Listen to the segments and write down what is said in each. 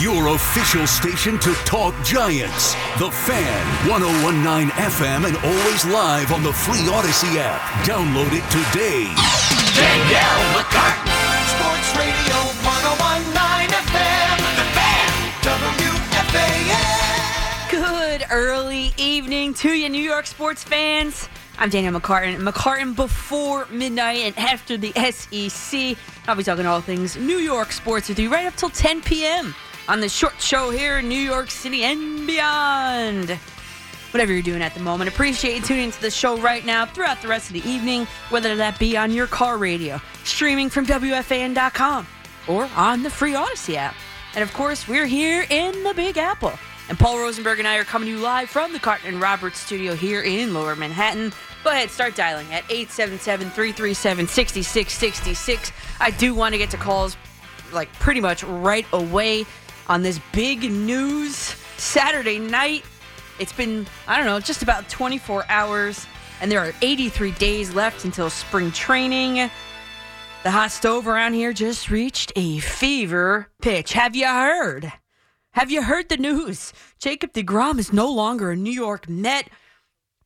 Your official station to talk Giants. The Fan, 1019 FM, and always live on the free Odyssey app. Download it today. Danielle McCartan. Sports Radio 1019 FM. The Fan. WFAN. Good early evening to you, New York sports fans. I'm Danielle McCartan. McCartan before midnight and after the SEC. I'll be talking all things New York sports with you right up till 10 p.m. on the short show here in New York City and beyond. Whatever you're doing at the moment, appreciate you tuning into the show right now throughout the rest of the evening, whether that be on your car radio, streaming from WFAN.com, or on the free Odyssey app. And of course, we're here in the Big Apple. And Paul Rosenberg and I are coming to you live from the Carton and Roberts studio here in Lower Manhattan. Go ahead, start dialing at 877 337 6666. I do want to get to calls like pretty much right away on this big news Saturday night. It's been, I don't know, just about 24 hours, and there are 83 days left until spring training. The hot stove around here just reached a fever pitch. Have you heard? Have you heard the news? Jacob DeGrom is no longer a New York Met,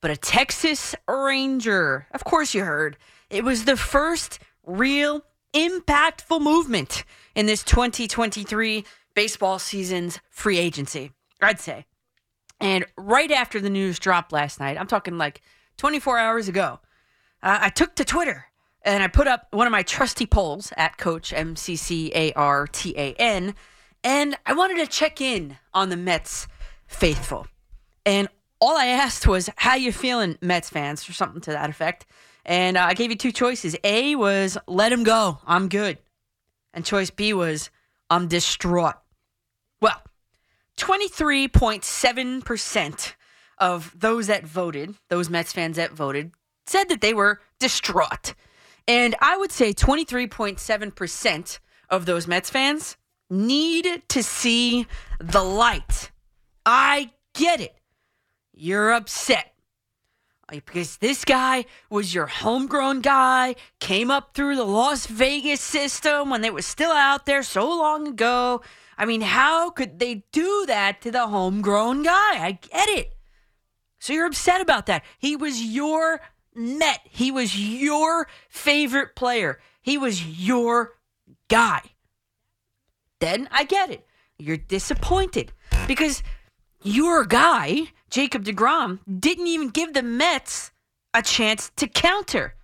but a Texas Ranger. Of course, you heard. It was the first real impactful movement in this 2023 baseball season's free agency, I'd say. And right after the news dropped last night, I'm talking like 24 hours ago, uh, I took to Twitter and I put up one of my trusty polls at Coach M C C A R T A N, and I wanted to check in on the Mets faithful. And all I asked was, "How you feeling, Mets fans?" or something to that effect. And uh, I gave you two choices. A was, "Let him go, I'm good," and choice B was, "I'm distraught." Well, 23.7% of those that voted, those Mets fans that voted, said that they were distraught. And I would say 23.7% of those Mets fans need to see the light. I get it. You're upset. Uh, because this guy was your homegrown guy, came up through the Las Vegas system when they were still out there so long ago. I mean, how could they do that to the homegrown guy? I get it. So you're upset about that. He was your Met. He was your favorite player. He was your guy. Then I get it. You're disappointed because your guy, Jacob DeGrom, didn't even give the Mets a chance to counter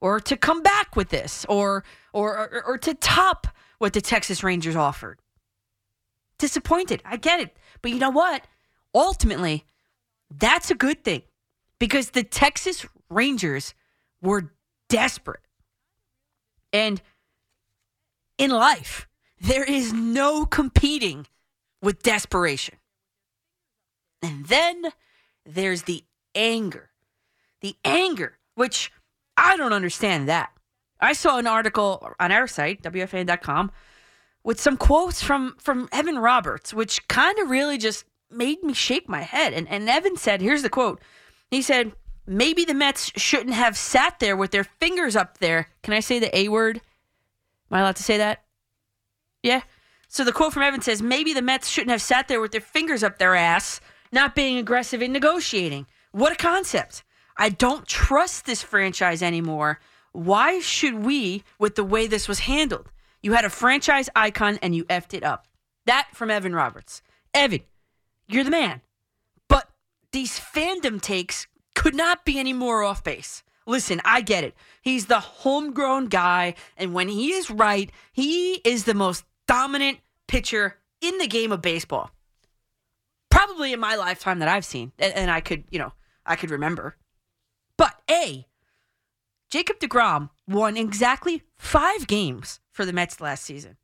or to come back with this or or or, or to top what the Texas Rangers offered. Disappointed. I get it. But you know what? Ultimately, that's a good thing because the Texas Rangers were desperate. And in life, there is no competing with desperation. And then there's the anger. The anger, which I don't understand that. I saw an article on our site, WFAN.com, with some quotes from, from Evan Roberts, which kind of really just made me shake my head. And, and Evan said, here's the quote. He said, maybe the Mets shouldn't have sat there with their fingers up there. Can I say the A word? Am I allowed to say that? Yeah. So the quote from Evan says, maybe the Mets shouldn't have sat there with their fingers up their ass, not being aggressive in negotiating. What a concept. I don't trust this franchise anymore. Why should we with the way this was handled? You had a franchise icon and you effed it up. That from Evan Roberts. Evan, you're the man. But these fandom takes could not be any more off base. Listen, I get it. He's the homegrown guy, and when he is right, he is the most dominant pitcher in the game of baseball. Probably in my lifetime that I've seen, and, I could, you know, I could remember. But A, Jacob DeGrom won exactly five games for the Mets last season.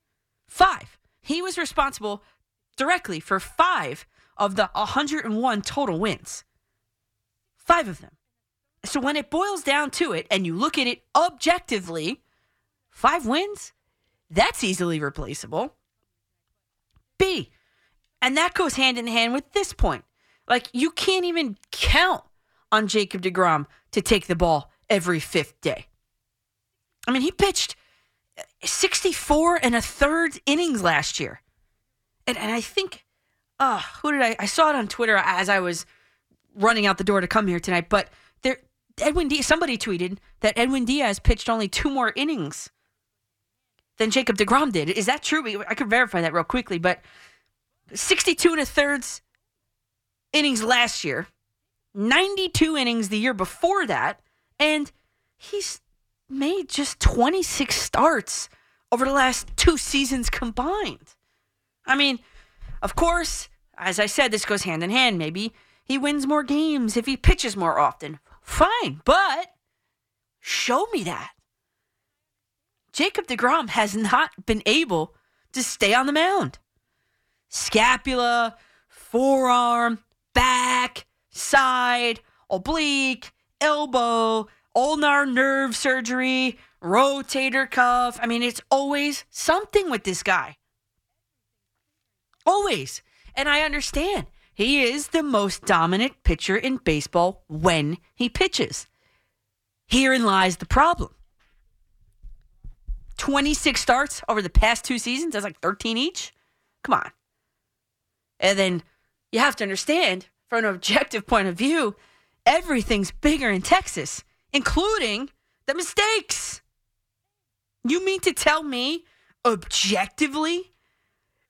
Five. He was responsible directly for five of the 101 total wins. Five of them. So when it boils down to it and you look at it objectively, five wins, that's easily replaceable. B, and that goes hand in hand with this point. Like you can't even count on Jacob DeGrom to take the ball every fifth day. I mean, he pitched 64 and a third innings last year. and, and I think, uh, who did I? I saw it on Twitter as I was running out the door to come here tonight. But there, Edwin Diaz, somebody tweeted that Edwin Diaz pitched only two more innings than Jacob DeGrom did. Is that true? I could verify that real quickly, but 62 and a thirds innings last year, 92 innings the year before that, and he's made just 26 starts over the last two seasons combined. I mean, of course, as I said, this goes hand in hand. Maybe he wins more games if he pitches more often. Fine, but show me that. Jacob DeGrom has not been able to stay on the mound. Scapula, forearm, back, side, oblique, elbow, ulnar nerve surgery, rotator cuff. I mean, it's always something with this guy. Always. And I understand. He is the most dominant pitcher in baseball when he pitches. Herein lies the problem. 26 starts over the past two seasons. That's like 13 each. Come on. And then you have to understand, from an objective point of view, everything's bigger in Texas, including the mistakes. You mean to tell me, objectively,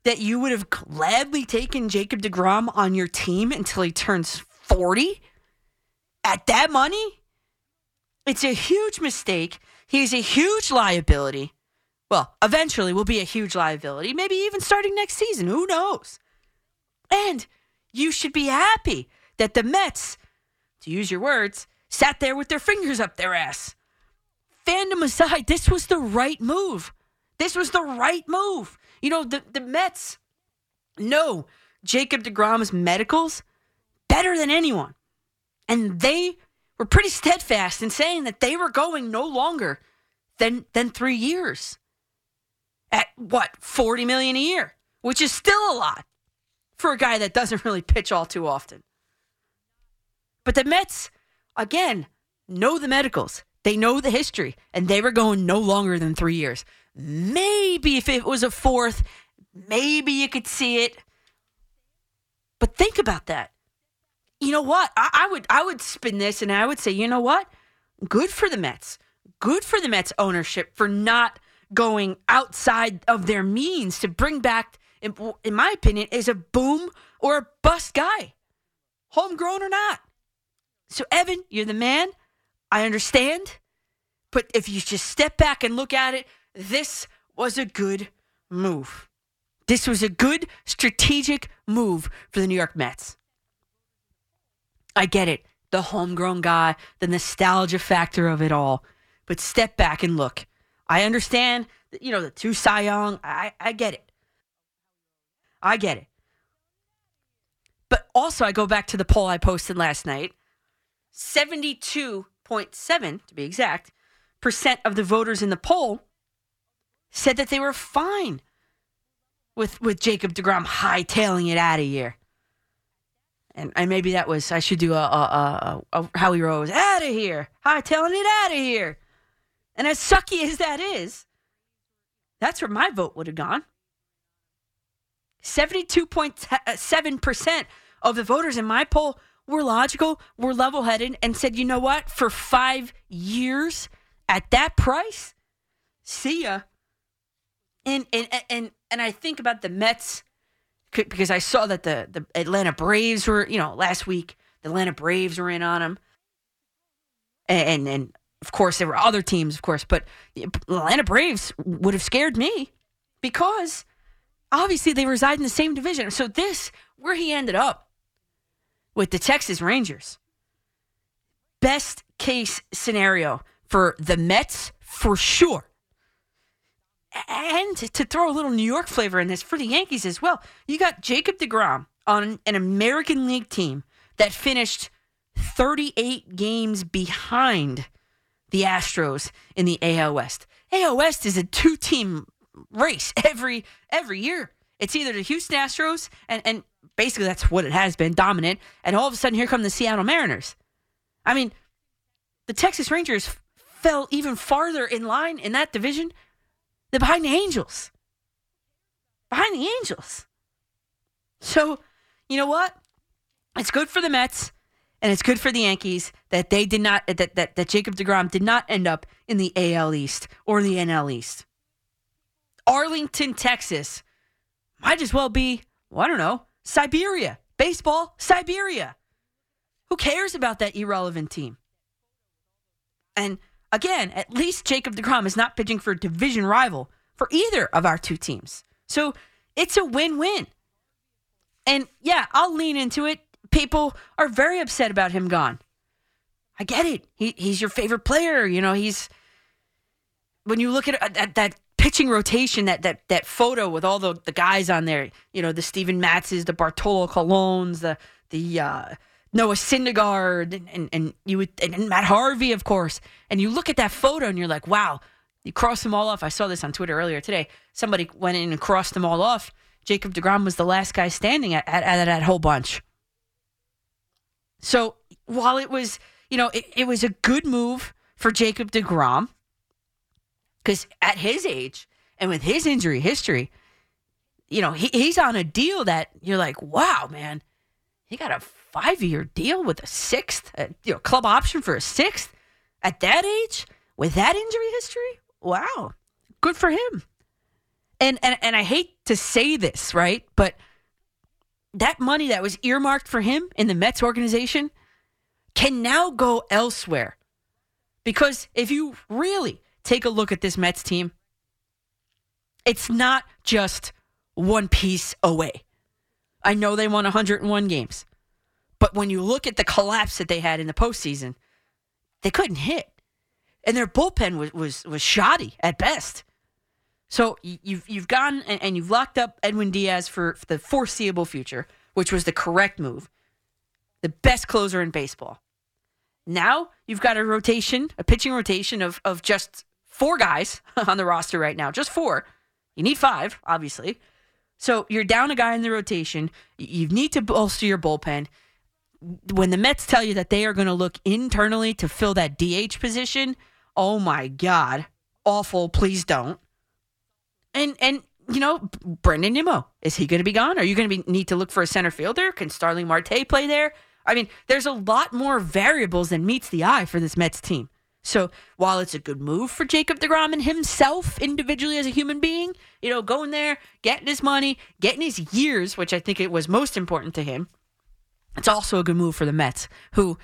that you would have gladly taken Jacob DeGrom on your team until he turns 40? At that money? It's a huge mistake. He's a huge liability. Well, eventually will be a huge liability, maybe even starting next season. Who knows? And you should be happy that the Mets, to use your words, sat there with their fingers up their ass. Fandom aside, this was the right move. This was the right move. You know, the, the Mets know Jacob DeGrom's medicals better than anyone. And they were pretty steadfast in saying that they were going no longer than, than three years. At what, 40 million a year, which is still a lot for a guy that doesn't really pitch all too often. But the Mets, again, know the medicals. They know the history, and they were going no longer than three years. Maybe if it was a fourth, maybe you could see it. But think about that. You know what? I, I would I would spin this and I would say, you know what? Good for the Mets. Good for the Mets ownership for not going outside of their means to bring back, in, in my opinion, is a boom or a bust guy, homegrown or not. So, Evan, you're the man. I understand. But if you just step back and look at it, this was a good move. This was a good strategic move for the New York Mets. I get it. The homegrown guy, the nostalgia factor of it all. But step back and look. I understand, you know, the two Cy Young. I, I get it. I get it. But also, I go back to the poll I posted last night 72.7, to be exact, percent of the voters in the poll said that they were fine with, with Jacob DeGrom hightailing it out of here. And, and maybe that was, I should do a, a, a, a Howie Rose, out of here, hightailing it out of here. And as sucky as that is, that's where my vote would have gone. 72.7% uh, of the voters in my poll were logical, were level headed, and said, you know what? For five years at that price, see ya. And, and, and, and I think about the Mets because I saw that the, the Atlanta Braves were, you know, last week, the Atlanta Braves were in on him. And, and, of course, there were other teams, of course, but Atlanta Braves would have scared me because obviously they reside in the same division. So this, where he ended up with the Texas Rangers, best case scenario for the Mets for sure. And to throw a little New York flavor in this for the Yankees as well, you got Jacob DeGrom on an American League team that finished 38 games behind the Astros in the AL West. AL West is a two team race every every year. It's either the Houston Astros and, and basically that's what it has been, dominant, and all of a sudden here come the Seattle Mariners. I mean, the Texas Rangers f- fell even farther in line in that division than behind the Angels. Behind the Angels. So, you know what? It's good for the Mets and it's good for the Yankees that they did not that that, that Jacob DeGrom did not end up in the AL East or the NL East. Arlington, Texas might as well be, well, I don't know, Siberia. Baseball, Siberia. Who cares about that irrelevant team? And again, at least Jacob DeGrom is not pitching for a division rival for either of our two teams. So it's a win win. And yeah, I'll lean into it. People are very upset about him gone. I get it. He, he's your favorite player. You know, he's. When you look at, at that pitching rotation, that that that photo with all the, the guys on there, you know, the Steven Matzes, the Bartolo Colons, the the uh, Noah Syndergaard, and, and, and you would and, Matt Harvey, of course. And you look at that photo and you're like, wow, you cross them all off. I saw this on Twitter earlier today. Somebody went in and crossed them all off. Jacob DeGrom was the last guy standing at, at, at that whole bunch. So while it was, you know, it, it was a good move for Jacob DeGrom, because at his age and with his injury history, you know, he, he's on a deal that you're like, wow, man, he got a five year deal with a sixth, uh, you know, club option for a sixth at that age with that injury history. Wow, good for him. And and and I hate to say this, right, but that money that was earmarked for him in the Mets organization can now go elsewhere. Because if you really take a look at this Mets team, it's not just one piece away. I know they won 101 games, but when you look at the collapse that they had in the postseason, they couldn't hit, and their bullpen was was, was shoddy at best. So you've you've gone and, you've locked up Edwin Diaz for, for the foreseeable future, which was the correct move, the best closer in baseball. Now you've got a rotation, a pitching rotation of of just four guys on the roster right now, just four. You need five, obviously. So you're down a guy in the rotation. You need to bolster your bullpen. When the Mets tell you that they are going to look internally to fill that DH position, oh my God, awful! Please don't. And and you know, Brandon Nimmo is he going to be gone? Are you going to need to look for a center fielder? Can Starling Marte play there? I mean, there's a lot more variables than meets the eye for this Mets team. So while it's a good move for Jacob DeGrom and himself individually as a human being, you know, going there, getting his money, getting his years, which I think it was most important to him, it's also a good move for the Mets, who,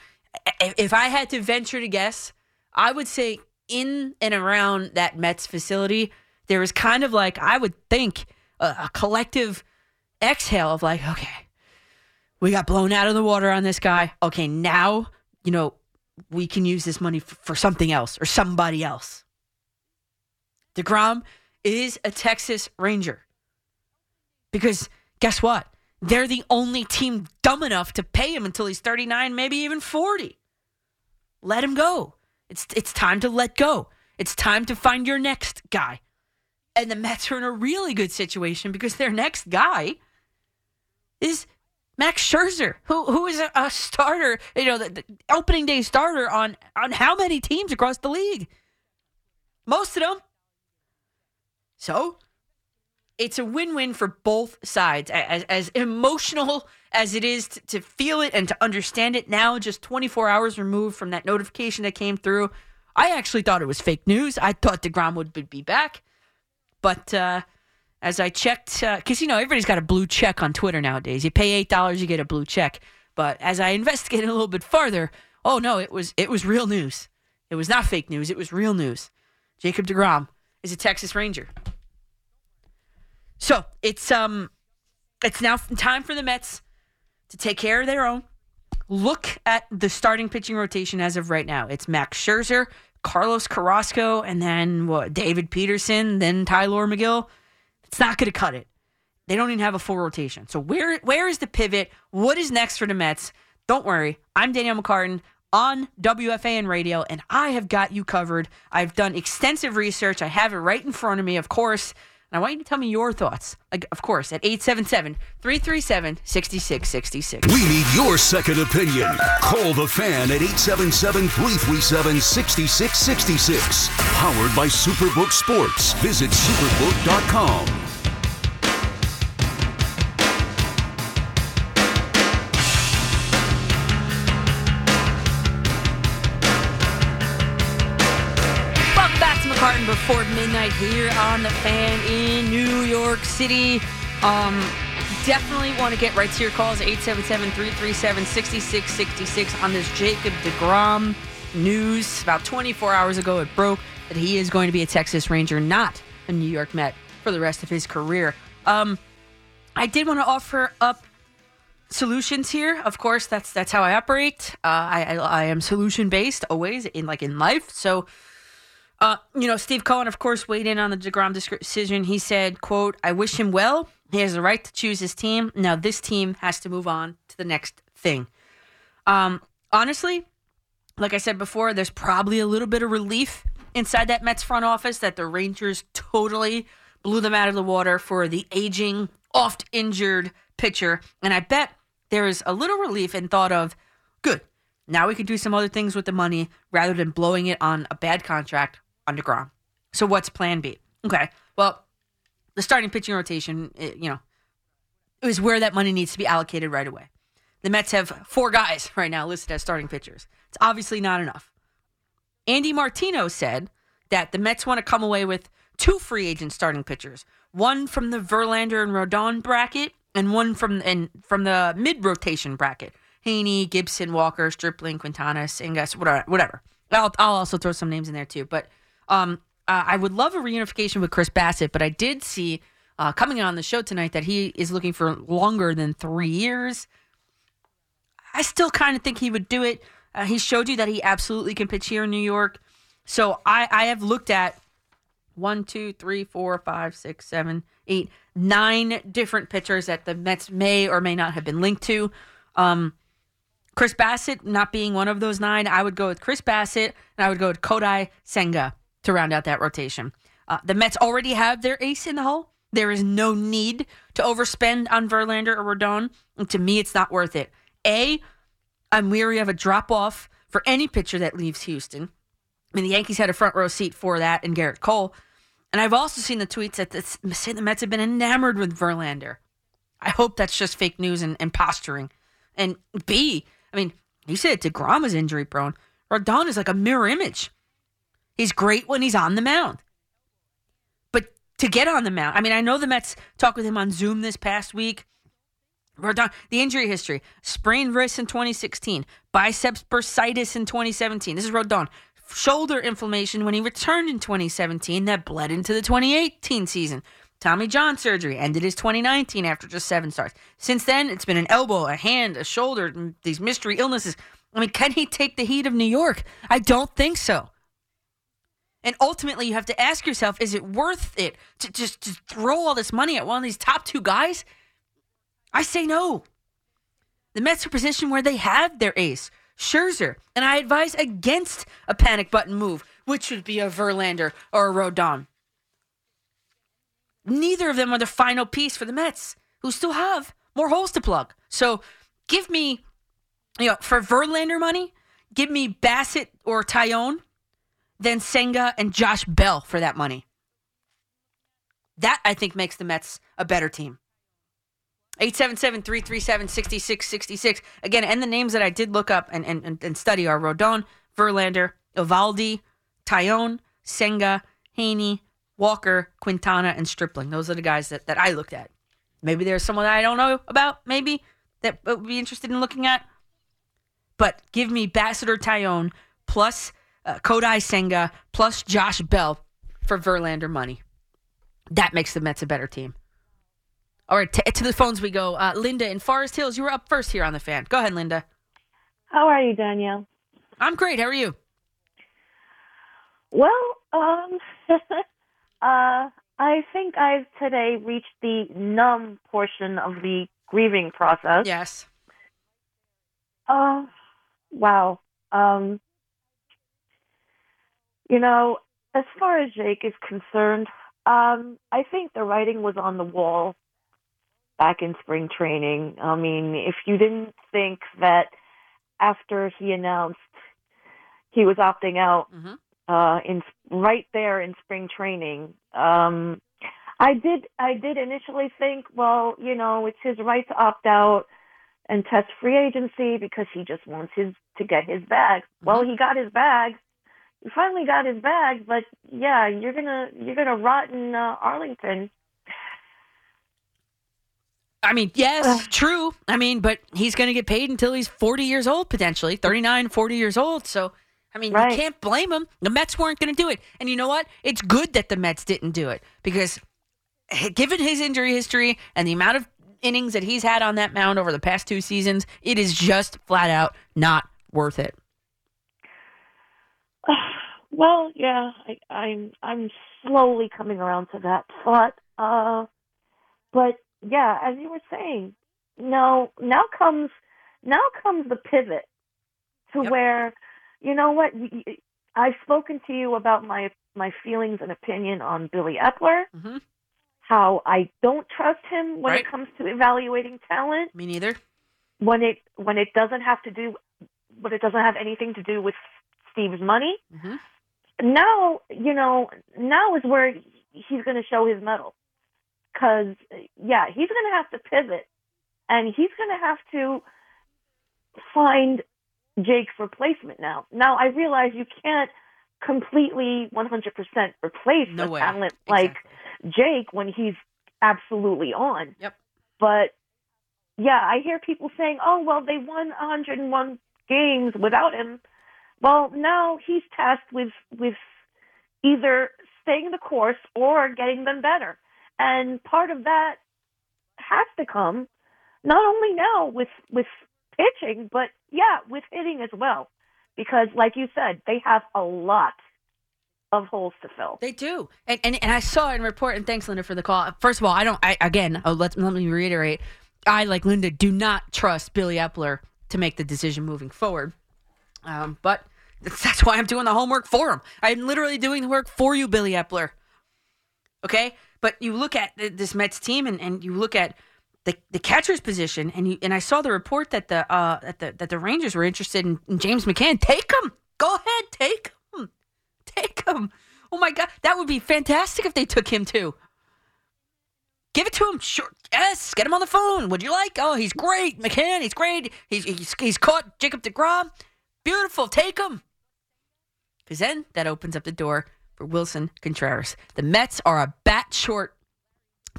if I had to venture to guess, I would say in and around that Mets facility, there is kind of like, I would think, a, a collective exhale of like, okay, we got blown out of the water on this guy. Okay, now, you know, we can use this money for, for something else or somebody else. DeGrom is a Texas Ranger. Because guess what? They're the only team dumb enough to pay him until he's 39, maybe even 40. Let him go. It's it's time to let go. It's time to find your next guy. And the Mets are in a really good situation because their next guy is Max Scherzer, who who is a, a starter, you know, the, the, opening day starter on on how many teams across the league? Most of them. So, it's a win-win for both sides. As, as emotional as it is to, to feel it and to understand it now, just 24 hours removed from that notification that came through, I actually thought it was fake news. I thought Degrom would be back, but. uh as I checked, because uh, you know everybody's got a blue check on Twitter nowadays. You pay eight dollars, you get a blue check. But as I investigated a little bit farther, oh no, it was it was real news. It was not fake news. It was real news. Jacob Degrom is a Texas Ranger. So it's um, it's now time for the Mets to take care of their own. Look at the starting pitching rotation as of right now. It's Max Scherzer, Carlos Carrasco, and then what? David Peterson, then Tyler Megill. It's not going to cut it. They don't even have a full rotation. So where where is the pivot? What is next for the Mets? Don't worry. I'm Danielle McCartan on WFAN radio, and I have got you covered. I've done extensive research. I have it right in front of me, of course. And I want you to tell me your thoughts, of course, at 877 337 6666. We need your second opinion. Call the fan at 877 337 6666. Powered by Superbook Sports. Visit superbook.com. before midnight here on the fan in New York City. Um, definitely want to get right to your calls 877-337-6666 on this Jacob DeGrom news. About 24 hours ago, it broke that he is going to be a Texas Ranger, not a New York Met for the rest of his career. Um, I did want to offer up solutions here. Of course, that's that's how I operate. Uh, I, I I am solution based always in like in life. So, uh, you know, Steve Cohen, of course, weighed in on the Degrom decision. He said, "quote I wish him well. He has the right to choose his team. Now, this team has to move on to the next thing." Um, honestly, like I said before, there's probably a little bit of relief inside that Mets front office that the Rangers totally blew them out of the water for the aging, oft injured pitcher. And I bet there is a little relief in thought of, good, now we can do some other things with the money rather than blowing it on a bad contract on DeGrom. So what's plan B? Okay, well, the starting pitching rotation, it, you know, is where that money needs to be allocated right away. The Mets have four guys right now listed as starting pitchers. It's obviously not enough. Andy Martino said that the Mets want to come away with two free agent starting pitchers, one from the Verlander and Rodon bracket, and one from and from the mid rotation bracket. Heaney, Gibson, Walker, Stripling, Quintana, Senga, whatever. whatever. I'll, I'll also throw some names in there too. But um, uh, I would love a reunification with Chris Bassitt, but I did see uh, coming on the show tonight that he is looking for longer than three years. I still kind of think he would do it. Uh, he showed you that he absolutely can pitch here in New York. So I, I have looked at one, two, three, four, five, six, seven, eight, nine different pitchers that the Mets may or may not have been linked to. Um, Chris Bassitt not being one of those nine, I would go with Chris Bassitt and I would go with Kodai Senga to round out that rotation. Uh, the Mets already have their ace in the hole. There is no need to overspend on Verlander or Rodon. And to me, it's not worth it. A, I'm weary of a drop off for any pitcher that leaves Houston. I mean, the Yankees had a front row seat for that in Gerrit Cole. And I've also seen the tweets that the, say the Mets have been enamored with Verlander. I hope that's just fake news and, and posturing. And B, I mean, you said DeGrom is injury prone. Rodon is like a mirror image. He's great when he's on the mound. But to get on the mound, I mean, I know the Mets talked with him on Zoom this past week. Rodon, the injury history: sprained wrist in 2016, biceps bursitis in 2017. This is Rodon. Shoulder inflammation when he returned in 2017 that bled into the 2018 season. Tommy John surgery ended his 2019 after just seven starts. Since then, it's been an elbow, a hand, a shoulder, these mystery illnesses. I mean, can he take the heat of New York? I don't think so. And ultimately, you have to ask yourself: Is it worth it to just to throw all this money at one of these top two guys? I say no. The Mets are positioned where they have their ace, Scherzer, and I advise against a panic button move, which would be a Verlander or a Rodon. Neither of them are the final piece for the Mets, who still have more holes to plug. So give me, you know, for Verlander money, give me Bassitt or Taillon, then Senga and Josh Bell for that money. That, I think, makes the Mets a better team. 877 337 6666. Again, and the names that I did look up and, and, and study are Rodon, Verlander, Eovaldi, Taillon, Senga, Heaney, Walker, Quintana, and Stripling. Those are the guys that, that I looked at. Maybe there's someone I don't know about, maybe, that would be interested in looking at. But give me Bassitt or Taillon plus uh, Kodai Senga plus Josh Bell for Verlander money. That makes the Mets a better team. All right, t- to the phones we go. Uh, Linda in Forest Hills, you were up first here on the fan. Go ahead, Linda. How are you, Danielle? I'm great. How are you? Well, um, uh, I think I've today reached the numb portion of the grieving process. Yes. Uh, wow. Um, you know, as far as Jake is concerned, um, I think the writing was on the wall back in spring training. I mean, if you didn't think that after he announced he was opting out Mhm. uh, in right there in spring training, um, I did I did initially think, well, you know, it's his right to opt out and test free agency because he just wants his to get his bag. Well, he got his bag. He finally got his bag, but yeah, you're gonna you're gonna rot in uh, Arlington. I mean, yes, true. I mean, but he's going to get paid until he's 40 years old, potentially 39, 40 years old. So, I mean, Right. you can't blame him. The Mets weren't going to do it. And you know what? It's good that the Mets didn't do it because given his injury history and the amount of innings that he's had on that mound over the past two seasons, it is just flat out not worth it. Well, yeah, I, I'm I'm slowly coming around to that thought. Uh, but yeah, as you were saying, no, now comes now comes the pivot to Yep. where you know what I've spoken to you about my my feelings and opinion on Billy Eppler, hmm how I don't trust him when Right. it comes to evaluating talent Me neither. when it when it doesn't have to do when it doesn't have anything to do with Steve's money. hmm Now, you know, now is where he's going to show his mettle. Cuz yeah, he's going to have to pivot and he's going to have to find Jake's replacement now. Now, I realize you can't completely 100% replace No a way. talent like Exactly. Jake when he's absolutely on. Yep. But yeah, I hear people saying, "Oh, well, they won 101 games without him." Well, now he's tasked with with either staying the course or getting them better. And part of that has to come not only now with with pitching, but yeah, with hitting as well. Because like you said, they have a lot of holes to fill. They do, and, and and I saw in report. And thanks, Linda, for the call. First of all, I don't. I again, oh, let let me reiterate. I like Linda do not trust Billy Eppler to make the decision moving forward. Um, but that's why I'm doing the homework for him. I'm literally doing the work for you, Billy Eppler. Okay, but you look at this Mets team, and, and you look at the the catcher's position, and you and I saw the report that the uh that the that the Rangers were interested in, in James McCann. Take him. Go ahead, take him. Take him. Oh my god, that would be fantastic if they took him too. Give it to him. Sure. Yes. Get him on the phone. Would you like? Oh, he's great. McCann, he's great. He's he's, he's caught Jacob DeGrom. Beautiful. Take him. Because then that opens up the door for Willson Contreras. The Mets are a bat short,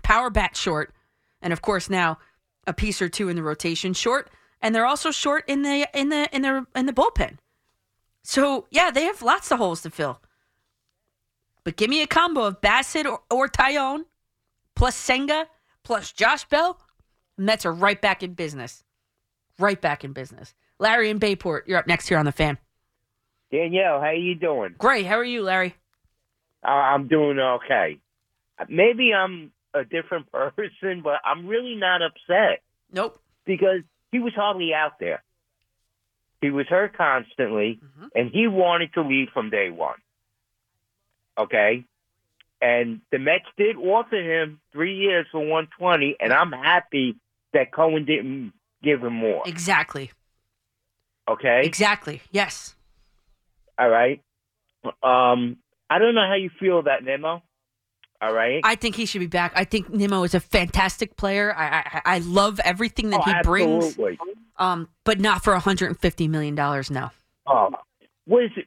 power bat short, and of course now a piece or two in the rotation short, and they're also short in the in the in the in the bullpen. So yeah, they have lots of holes to fill. But give me a combo of Bassitt or, or Taillon plus Senga plus Josh Bell, Mets are right back in business. Right back in business. Larry and Bayport, you're up next here on the fan. Danielle, how are you doing? Great. How are you, Larry? Uh, I'm doing okay. Maybe I'm a different person, but I'm really not upset Nope. because he was hardly out there. He was hurt constantly, Mhm. and he wanted to leave from day one. Okay? And the Mets did offer him three years for 120, and I'm happy that Cohen didn't give him more. Exactly. Okay? Exactly. Yes. All right? Um, I don't know how you feel about Nemo. All right? I think he should be back. I think Nemo is a fantastic player. I I, I love everything that oh, he brings. absolutely. Um, but not for 150 million dollars. No. Oh, what is it?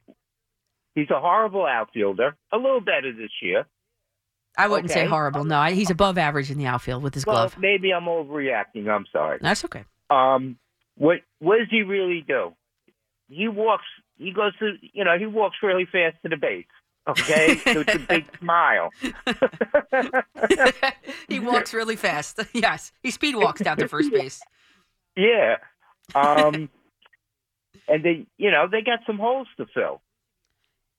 He's a horrible outfielder. A little better this year. I wouldn't say horrible. No, I, he's above average in the outfield with his Well, glove. maybe I'm overreacting. I'm sorry. That's okay. Um, what what does he really do? He walks. He goes to you know he walks really fast to the base. Okay, with a big smile. he walks really fast. yes, he speed walks down to first base. Yeah. Um, and they you know they got some holes to fill.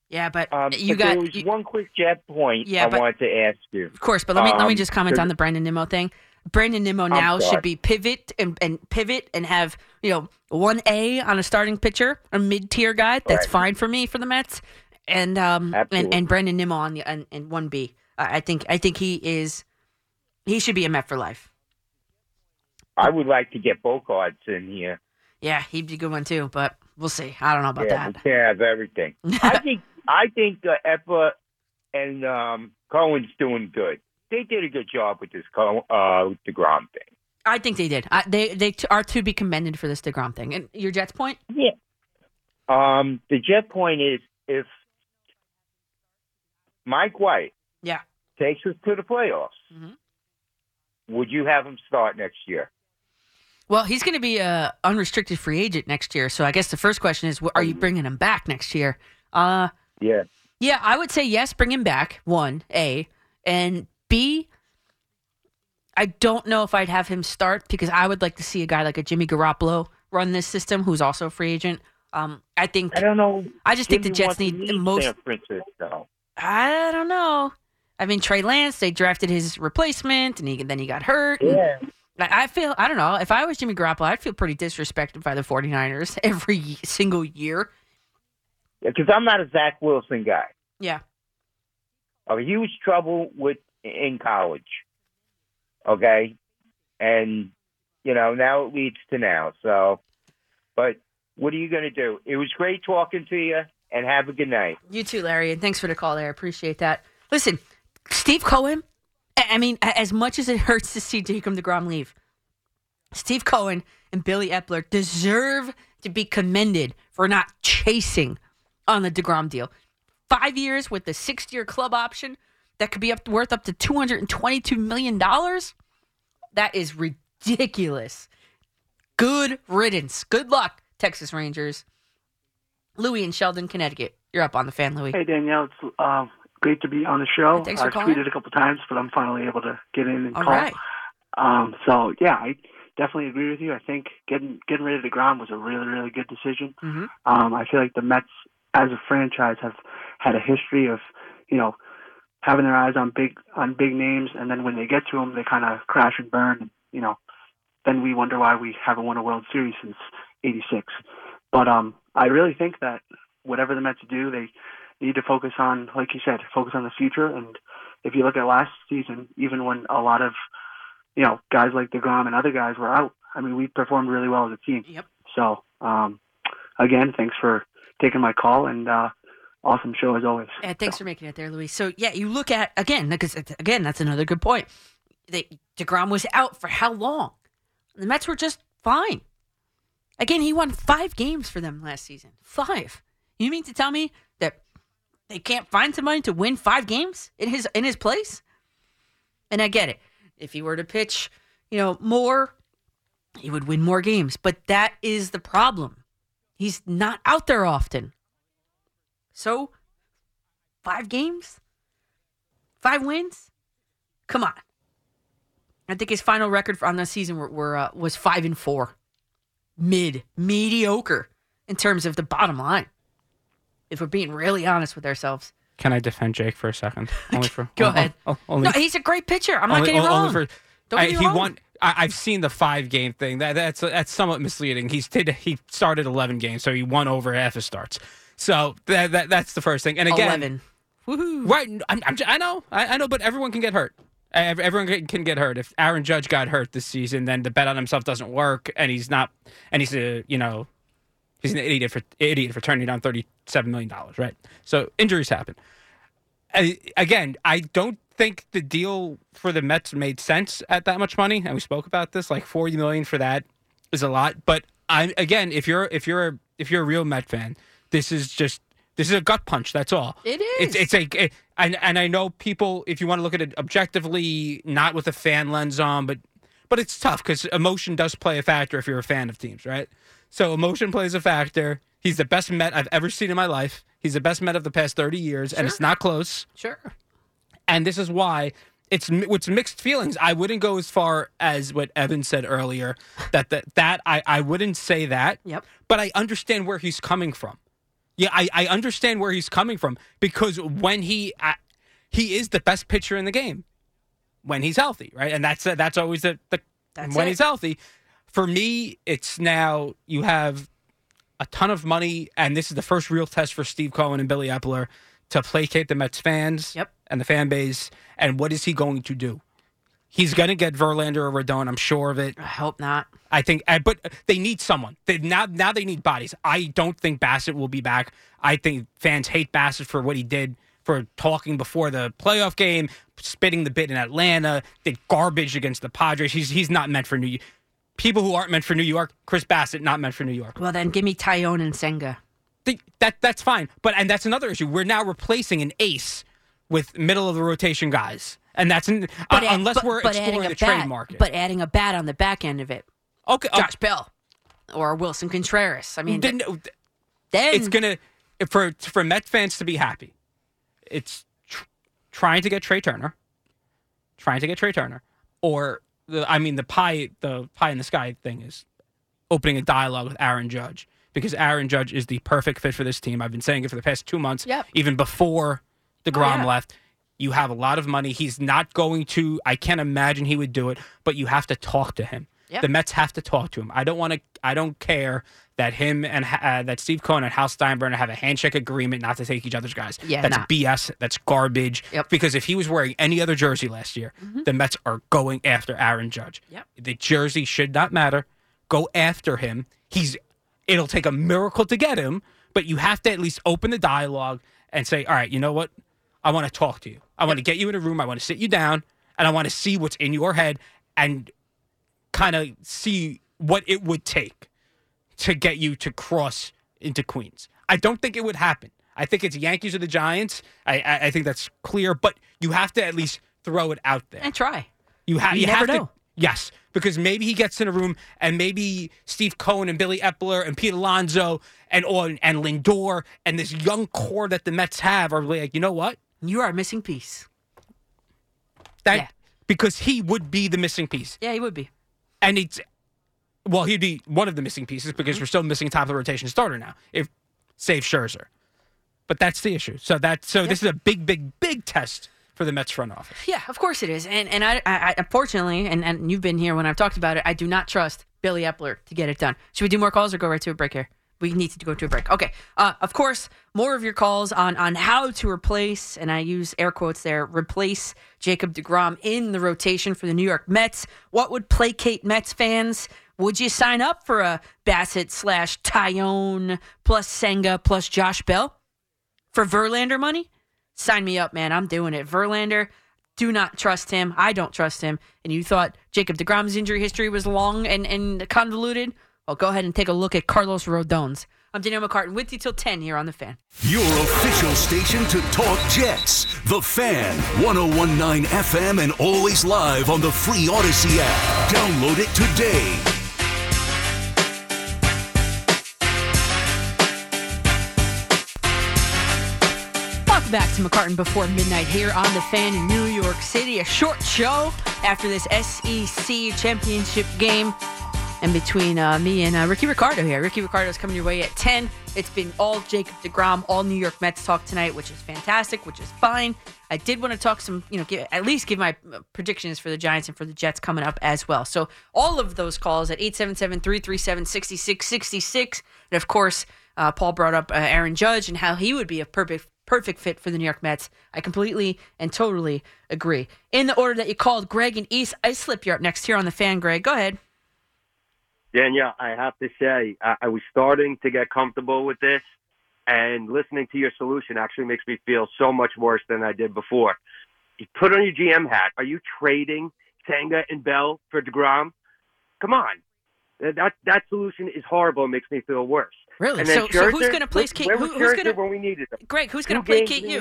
Yeah, but Um, you but there got was you- one quick jet point Yeah, I but- wanted to ask you. Of course, but let me let me Um, just comment on the Brandon Nimmo thing. Brandon Nimmo now should be pivot and, and pivot and have you know one A on a starting pitcher, a mid tier guy. That's Right. fine for me for the Mets, and um and, Absolutely. and Brandon Nimmo on the and, and one B. I think I think he is he should be a Met for life. I would like to get Bogaerts in here. Yeah, he'd be a good one too, but we'll see. I don't know about yeah, we that. can't have everything. I think I think uh, Eppa and um, Cohen's doing good. They did a good job with this uh, Degrom thing. I think they did. I, they they t- are to be commended for this Degrom thing. And your Jets point? Yeah. Um, the jet point is if Mike White Yeah. takes us to the playoffs, Mhm. would you have him start next year? Well, he's going to be a unrestricted free agent next year. So I guess the first question is, are you bringing him back next year? Uh, Yeah. yeah, I would say yes, bring him back. One, A, and B. I don't know if I'd have him start because I would like to see a guy like a Jimmy Garoppolo run this system, who's also a free agent. Um, I think I don't know. I just think the Jets need the most. San Francisco. I don't know. I mean, Trey Lance, they drafted his replacement, and he then he got hurt. Yeah. I feel, I don't know. If I was Jimmy Garoppolo, I'd feel pretty disrespected by the 49ers every single year. Because I'm not a Zach Wilson guy. Yeah. A huge trouble with in college. Okay, and you know now it leads to now. So, but what are you going to do? It was great talking to you, and have a good night. You too, Larry, and thanks for the call there. I appreciate that. Listen, Steve Cohen, I mean, as much as it hurts to see Jacob DeGrom leave, Steve Cohen and Billy Eppler deserve to be commended for not chasing on the DeGrom deal. Five years with the six year club option that could be up worth up to $222 million. That is ridiculous. Good riddance. Good luck, Texas Rangers. Louis in Shelton, Connecticut. You're up on the fan, Louis. Hey Danielle, it's uh, great to be on the show. Thanks for I've calling. tweeted a couple times, but I'm finally able to get in and All call. right. Um, so yeah, I definitely agree with you. I think getting getting rid of Degrom was a really really good decision. Mhm. Um, I feel like the Mets as a franchise have had a history of you know having their eyes on big on big names, and then when they get to them, they kind of crash and burn. And, you know, then we wonder why we haven't won a World Series since '86. But um, I really think that whatever the Mets do, they need to focus on, like you said, focus on the future. And if you look at last season, even when a lot of you know guys like Degrom and other guys were out, I mean, we performed really well as a team. Yep. So um, again, thanks for taking my call and uh, awesome show as always. Yeah, thanks for making it there, Louis. So yeah, you look at again because again that's another good point. They, Degrom was out for how long? The Mets were just fine. Again, he won five games for them last season. Five. You mean to tell me that they can't find somebody to win five games in his in his place? And I get it. If he were to pitch, you know, more, he would win more games. But that is the problem. He's not out there often. So Five games? Five wins? Come on. I think his final record on the season were, were uh, was five and four. Mid, mediocre in terms of the bottom line. If we're being really honest with ourselves. Can I defend Jake for a second? Only for Go oh, ahead. oh, oh, only, no, he's a great pitcher. I'm not only- getting only wrong. for- Don't I- get he wrong. won. I, I've seen the five game thing. That that's that's somewhat misleading. He's did he started eleven games, so he won over half his starts. So that, that that's the first thing. And again, Eleven. Woohoo. Right. I'm, I'm, I know. I, I know, but everyone can get hurt. Everyone can- get hurt. If Aaron Judge got hurt this season, then the bet on himself doesn't work, and he's not, and he's a, you know, he's an idiot for idiot for turning down thirty seven million dollars, right? So injuries happen. I, again, I don't think the deal for the Mets made sense at that much money, and we spoke about this. Like forty million for that is a lot, but I again, if you're if you're a, if you're a real Met fan, this is just this is a gut punch. That's all. It It's it's a it, and and I know people. If you want to look at it objectively, not with a fan lens on, but but it's tough because emotion does play a factor if you're a fan of teams, right? So emotion plays a factor. He's the best Met I've ever seen in my life. He's the best Met of the past thirty years, and it's not close Sure. and this is why it's it's mixed feelings. I wouldn't go as far as what Evan said earlier that that, that I, I wouldn't say that. Yep. But I understand where he's coming from. Yeah, I, I understand where he's coming from because when he uh, he is the best pitcher in the game when he's healthy, right? And that's that's always the, the That's when it. he's healthy. For me, it's now you have a ton of money, and this is the first real test for Steve Cohen and Billy Eppler to placate the Mets fans Yep. and the fan base. And what is he going to do? He's going to get Verlander or Rodon. I'm sure of it. I hope not. I think, but they need someone. They, now, now they need bodies. I don't think Bassitt will be back. I think fans hate Bassitt for what he did for talking before the playoff game, spitting the bit in Atlanta, did garbage against the Padres. He's he's not meant for New York. People who aren't meant for New York, Chris Bassitt, not meant for New York. Well, then give me Taillon and Senga. Th- that that's fine. But and that's another issue. We're now replacing an ace with middle of the rotation guys, and that's in, uh, add- unless but- we're but exploring a the trade bat, market. But adding a bat on the back end of it, okay, uh, Josh Bell or Willson Contreras. I mean, then, then it's gonna for for Met fans to be happy. It's tr- trying to get Trea Turner, trying to get Trea Turner, or the I mean the pie the pie in the sky thing is opening a dialogue with Aaron Judge because Aaron Judge is the perfect fit for this team. I've been saying it for the past two months, Yep. even before Degrom yeah. left. You have a lot of money. He's not going to. I can't imagine he would do it, but you have to talk to him. Yep. The Mets have to talk to him. I don't want to. I don't care that him and uh, that Steve Cohen and Hal Steinbrenner have a handshake agreement not to take each other's guys. Yeah, that's nah. BS. That's garbage. Yep. Mm-hmm. Because if he was wearing any other jersey last year, the Mets are going after Aaron Judge. Yep. The jersey should not matter. Go after him. He's. It'll take a miracle to get him, but you have to at least open the dialogue and say, "All right, you know what? I want to talk to you. I want to get you in a room. I want to sit you down, and I want to see what's in your head and kind of see what it would take to get you to cross into Queens. I don't think it would happen. I think it's Yankees or the Giants. I, I, I think that's clear, but you have to at least throw it out there. and try. You, ha- You you have know. to. Yes, because maybe he gets in a room and maybe Steve Cohen and Billy Eppler and Pete Alonso and and Lindor and this young core that the Mets have are like, you know what? You are a missing piece. That Yeah. because he would be the missing piece. Yeah, he would be. and it's well, he'd be one of the missing pieces because mm-hmm. we're still missing top of the rotation starter now. If save Scherzer, but that's the issue. So that so this is a big, big, big test for the Mets front office. Yeah, of course it is. And and I, I, I unfortunately, and, and you've been here when I've talked about it. I do not trust Billy Eppler to get it done. Should we do more calls or go right to a break here? We need to go to a break. Okay. Uh, of course, more of your calls on on how to replace, and I use air quotes there, replace Jacob Degrom in the rotation for the New York Mets. What would placate Mets fans? Would you sign up for a Bassitt slash Taillon plus Senga plus Josh Bell for Verlander money? Sign me up, man. I'm doing it. Verlander, do not trust him. I don't trust him. And you thought Jacob DeGrom's injury history was long and, and convoluted? Well, go ahead and take a look at Carlos Rodon's. I'm Danielle McCartan with you till 10 here on The Fan. Your official station to talk Jets. The Fan, 1019 FM, and always live on the free Audacy app. Download it today. Welcome back to McCartan Before Midnight here on The Fan in New York City. A short show after this SEC championship game. And between uh, me and uh, Ricky Ricardo here. Ricky Ricardo is coming your way at 10. It's been all Jacob DeGrom, all New York Mets talk tonight, which is fantastic, which is fine. I did want to talk some, you know, give, at least give my uh, predictions for the Giants and for the Jets coming up as well. So all of those calls at 877 337 6666. And of course, uh, Paul brought up uh, Aaron Judge and how he would be a perfect perfect fit for the New York Mets. I completely and totally agree. In the order that you called, Greg and East, I slip you up next here on the fan. Greg, go ahead. Danielle, I have to say, I, I was starting to get comfortable with this, and listening to your solution actually makes me feel so much worse than I did before. You put on your GM hat. Are you trading Senga and Bell for Degrom? Come on, that that solution is horrible. It makes me feel worse. Really? So- so who's gonna placate- Where who- who's gonna- when we needed him? Greg, who's going to placate you?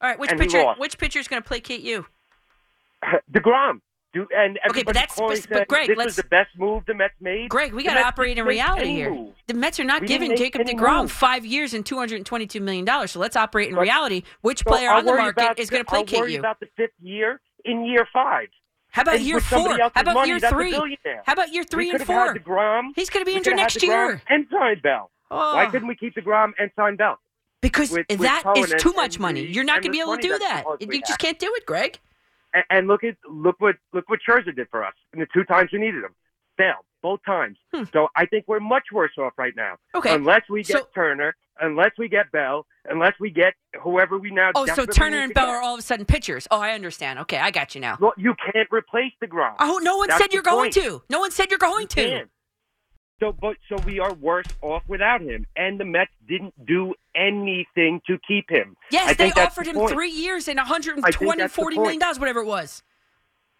All right, which pitcher? Which pitcher is going to placate you? Degrom. Do, and Okay, but that's- but- but Greg, this let's- was the best move the Mets made. Greg, we got to operate in reality here. move. The Mets are not We giving Jacob DeGrom five years and $222 million. So let's operate in But- reality. Which So player I'll on the market is going to placate I'll worry you? about the fifth year in year five. How about and year four? How about year three? How about year three we and could four? DeGrom. He's going to be injured next year. And sign Bell. Oh. Why couldn't we keep DeGrom and sign Bell? Because with- with that Cohen is and- too much and money. You're not going to be able to do that. You just can't do it, Greg. And, and look at look what look what Scherzer did for us in the two times we needed him. Failed both times. So I think we're much worse off right now. Hmm. Okay. Unless we get So- Turner, unless we get Bell, unless we get whoever we now. Oh, so Turner and Bell are all of a sudden pitchers. Oh, I understand. Okay, I got you now. Well, you can't replace the DeGrom. Oh, no one That's said you're going point. to. No one said you're going You to. can't. So, but so we are worse off without him, and the Mets didn't do anything to keep him. Yes, I they offered the him point. three years and 120, and 40 million dollars, whatever it was.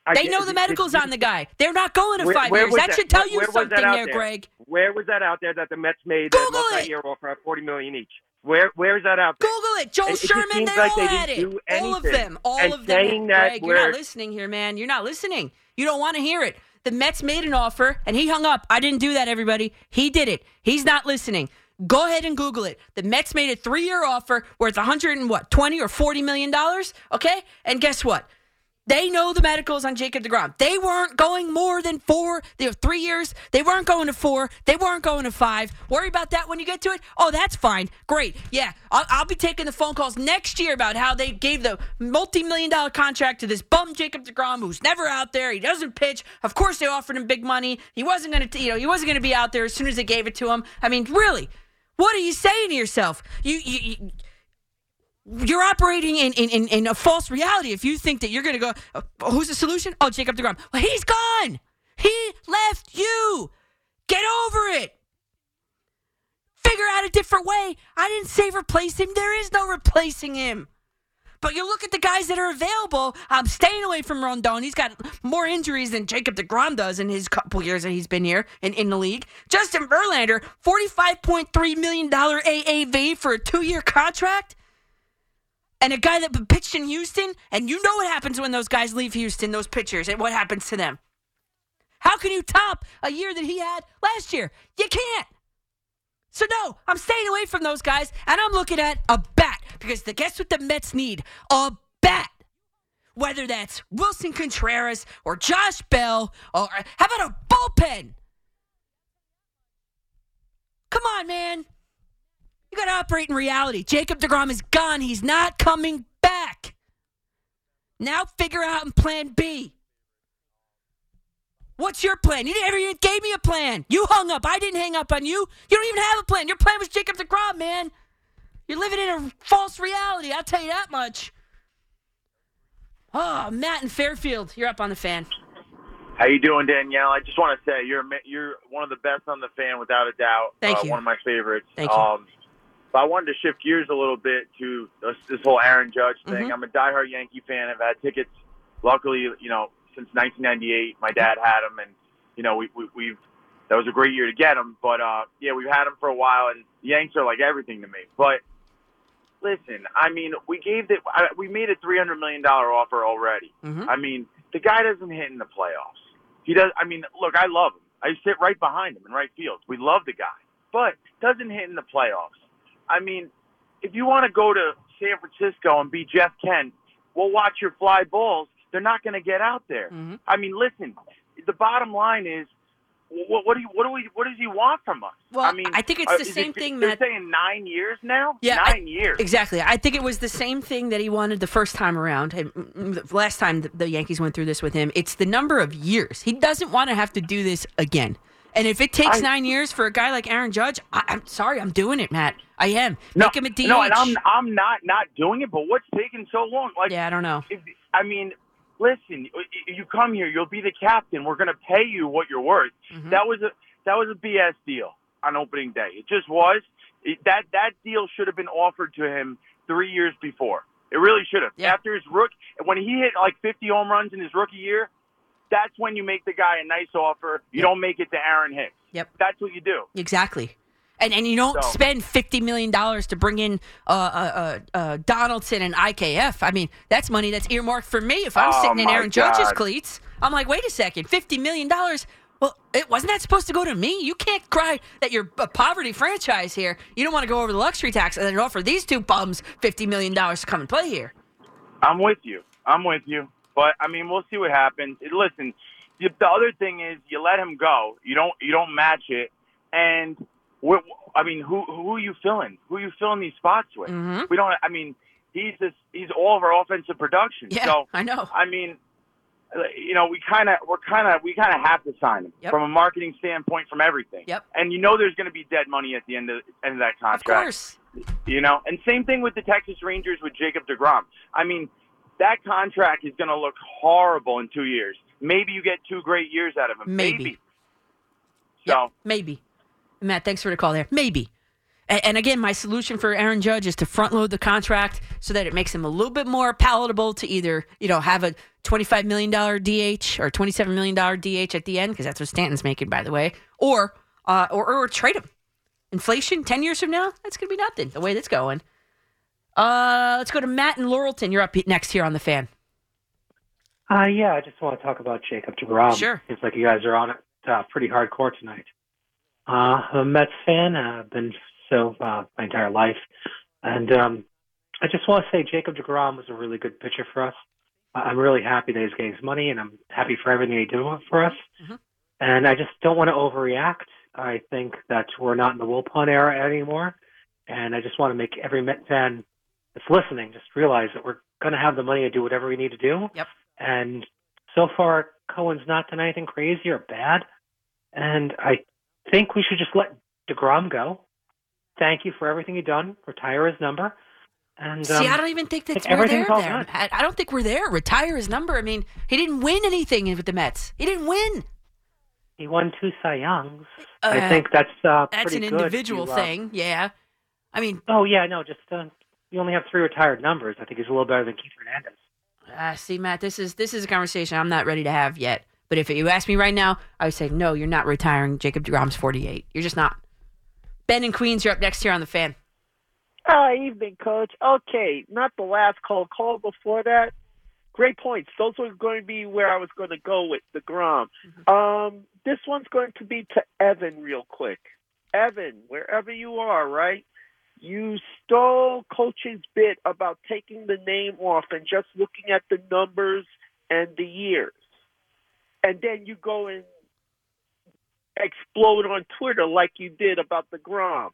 I They know the medical's on the guy. They're not going to Where- five where years. was That should tell you something that out there, Greg. Where was that out there that the Mets made Google a it. multi-year offer at forty million each? Where where is that out there? Google it. Joel It- it Sherman, they like all they had it. All of them. All And of them. that Greg, you're not listening here, man. You're not listening. You don't want to hear it. The Mets made an offer and he hung up. I didn't do that, everybody. He did it. He's not listening. Go ahead and Google it. The Mets made a three-year offer worth 100 and what, 20 or 40 million dollars. Okay, and guess what? They know the medicals on Jacob DeGrom. They weren't going more than four, they were three years. They weren't going to four. They weren't going to five. Worry about that when you get to it. Oh, that's fine. Great. Yeah, I'll, I'll be taking the phone calls next year about how they gave the multi-million dollar contract to this bum Jacob DeGrom who's never out there. He doesn't pitch. Of course, they offered him big money. He wasn't going to, you know, he wasn't going to be out there as soon as they gave it to him. I mean, really, what are you saying to yourself? You, you, you you're operating in, in, in, in a false reality if you think that you're going to go, uh, who's the solution? Oh, Jacob DeGrom. Well, he's gone. He left you. Get over it. Figure out a different way. I didn't say replace him. There is no replacing him. But you look at the guys that are available. I'm staying away from Rodon. He's got more injuries than Jacob DeGrom does in his couple years that he's been here and in the league. Justin Verlander, $45.3 million AAV for a two year contract and a guy that pitched in Houston, and you know what happens when those guys leave Houston, those pitchers, and what happens to them. How can you top a year that he had last year? You can't. So no, I'm staying away from those guys, and I'm looking at a bat because the, guess what the Mets need? A bat. Whether that's Willson Contreras or Josh Bell, or how about a bullpen? Come on, man. You got to operate in reality. Jacob DeGrom is gone. He's not coming back. Now figure out and plan B. What's your plan? You never even gave me a plan. You hung up. I didn't hang up on you. You don't even have a plan. Your plan was Jacob DeGrom, man. You're living in a false reality. I'll tell you that much. Oh, Matt in Fairfield, you're up on the fan. How you doing, Danielle? I just want to say you're you're one of the best on the fan, without a doubt. Thank uh, you. One of my favorites. Thank you. Um, but I wanted to shift gears a little bit to this, this whole Aaron Judge thing. Mhm. I'm a diehard Yankee fan. I've had tickets, luckily, you know, since 1998. My dad had them, and you know, we, we we've that was a great year to get them. But uh, yeah, we've had them for a while, and the Yanks are like everything to me. But listen, I mean, we gave the I, we made a 300 million dollar offer already. Mhm. I mean, the guy doesn't hit in the playoffs. He does. I mean, look, I love him. I sit right behind him in right field. We love the guy, but doesn't hit in the playoffs. I mean, if you want to go to San Francisco and be Jeff Kent, well, watch your fly balls. They're not going to get out there. Mhm. I mean, listen. The bottom line is, what, what do you, what do we, what does he want from us? Well, I mean, I think it's uh, the same it- thing, They're Matt. saying nine years now. Yeah, I- nine years. Exactly. I think it was the same thing that he wanted the first time around. Mm, the Last time the Yankees went through this with him, it's the number of years. He doesn't want to have to do this again. And if it takes I- nine years for a guy like Aaron Judge, I, I'm sorry, I'm doing it, Matt. I am. No, Make him a DH. no, and I'm I'm not not doing it. But what's taking so long? Like, yeah, I don't know. if, I mean, listen, you come here, you'll be the captain. We're going to pay you what you're worth. Mhm. That was a that was a BS deal on opening day. It just was. It, that that deal should have been offered to him three years before. It really should have. Yeah. After his rook, when he hit like 50 home runs in his rookie year, that's when you make the guy a nice offer. You Yep. don't make it to Aaron Hicks. Yep. That's what you do. Exactly. And and you don't So- spend fifty million dollars to bring in uh, uh, uh, uh, Donaldson and IKF. I mean, that's money that's earmarked for me. If I'm Oh, sitting in Aaron Judge's cleats, I'm like, wait a second, fifty million dollars. Well, it wasn't that supposed to go to me? You can't cry that you're a poverty franchise here. You don't want to go over the luxury tax and then offer these two bums fifty million dollars to come and play here. I'm with you. I'm with you. But I mean, we'll see what happens. It- Listen, the, the other thing is you let him go. You don't you don't match it, and we're, I mean, who who are you filling? Who are you filling these spots with? Mhm. We don't. I mean, he's this, he's all of our offensive production. Yeah, So I know. I mean, you know, we kind of we're kind of we kind of have to sign him Yep. from a marketing standpoint, from everything. Yep. And you know, there's going to be dead money at the end of end of that contract. Of course. You know, and same thing with the Texas Rangers with Jacob DeGrom. I mean, that contract is going to look horrible in two years. Maybe you get two great years out of him. Maybe. So Yeah, maybe. Matt, thanks for the call there. Maybe. And, and again, my solution for Aaron Judge is to front load the contract so that it makes him a little bit more palatable to either, you know, have a $25 million DH or $27 million DH at the end, because that's what Stanton's making, by the way, or, uh, or, or trade him. Inflation 10 years from now, that's going to be nothing the way that's going. Uh, let's go to Matt and Laurelton. You're up next here on the fan. Uh, yeah, I just want to talk about Jacob DeGrom. Sure. Seems like you guys are on it uh, pretty hardcore tonight. Uh, I'm a Mets fan. Uh, I've been so uh, my entire life. And um, I just want to say Jacob DeGrom was a really good pitcher for us. I'm really happy that he's getting his money, and I'm happy for everything he did for us. Mhm. And I just don't want to overreact. I think that we're not in the Wilpon era anymore. And I just want to make every Met fan that's listening just realize that we're going to have the money to do whatever we need to do. Yep. And so far, Cohen's not done anything crazy or bad. And I think we should just let DeGrom go. Thank you for everything you've done. Retire his number. And um, See, I don't even think that's we're there. there. I, I don't think we're there. Retire his number. I mean, he didn't win anything with the Mets. He didn't win. he won two Cy Youngs. Uh, I think that's uh, That's an individual to, uh, thing. Yeah. I mean, Oh yeah, no, just uh, you only have three retired numbers. I think he's a little better than Keith Hernandez. uh, see, Matt, this is this is a conversation I'm not ready to have yet. But if you ask me right now, I would say no. You're not retiring. Jacob Degrom's 48. You're just not. Ben and Queens, you're up next here on the fan. Uh, evening, coach. Okay, not the last call. Call before that. Great points. Those were going to be where I was going to go with deGrom. Um, this one's going to be to Evan, real quick. Evan, wherever you are, right? You stole Coach's bit about taking the name off and just looking at the numbers and the years, and then you go and explode on Twitter like you did about deGrom.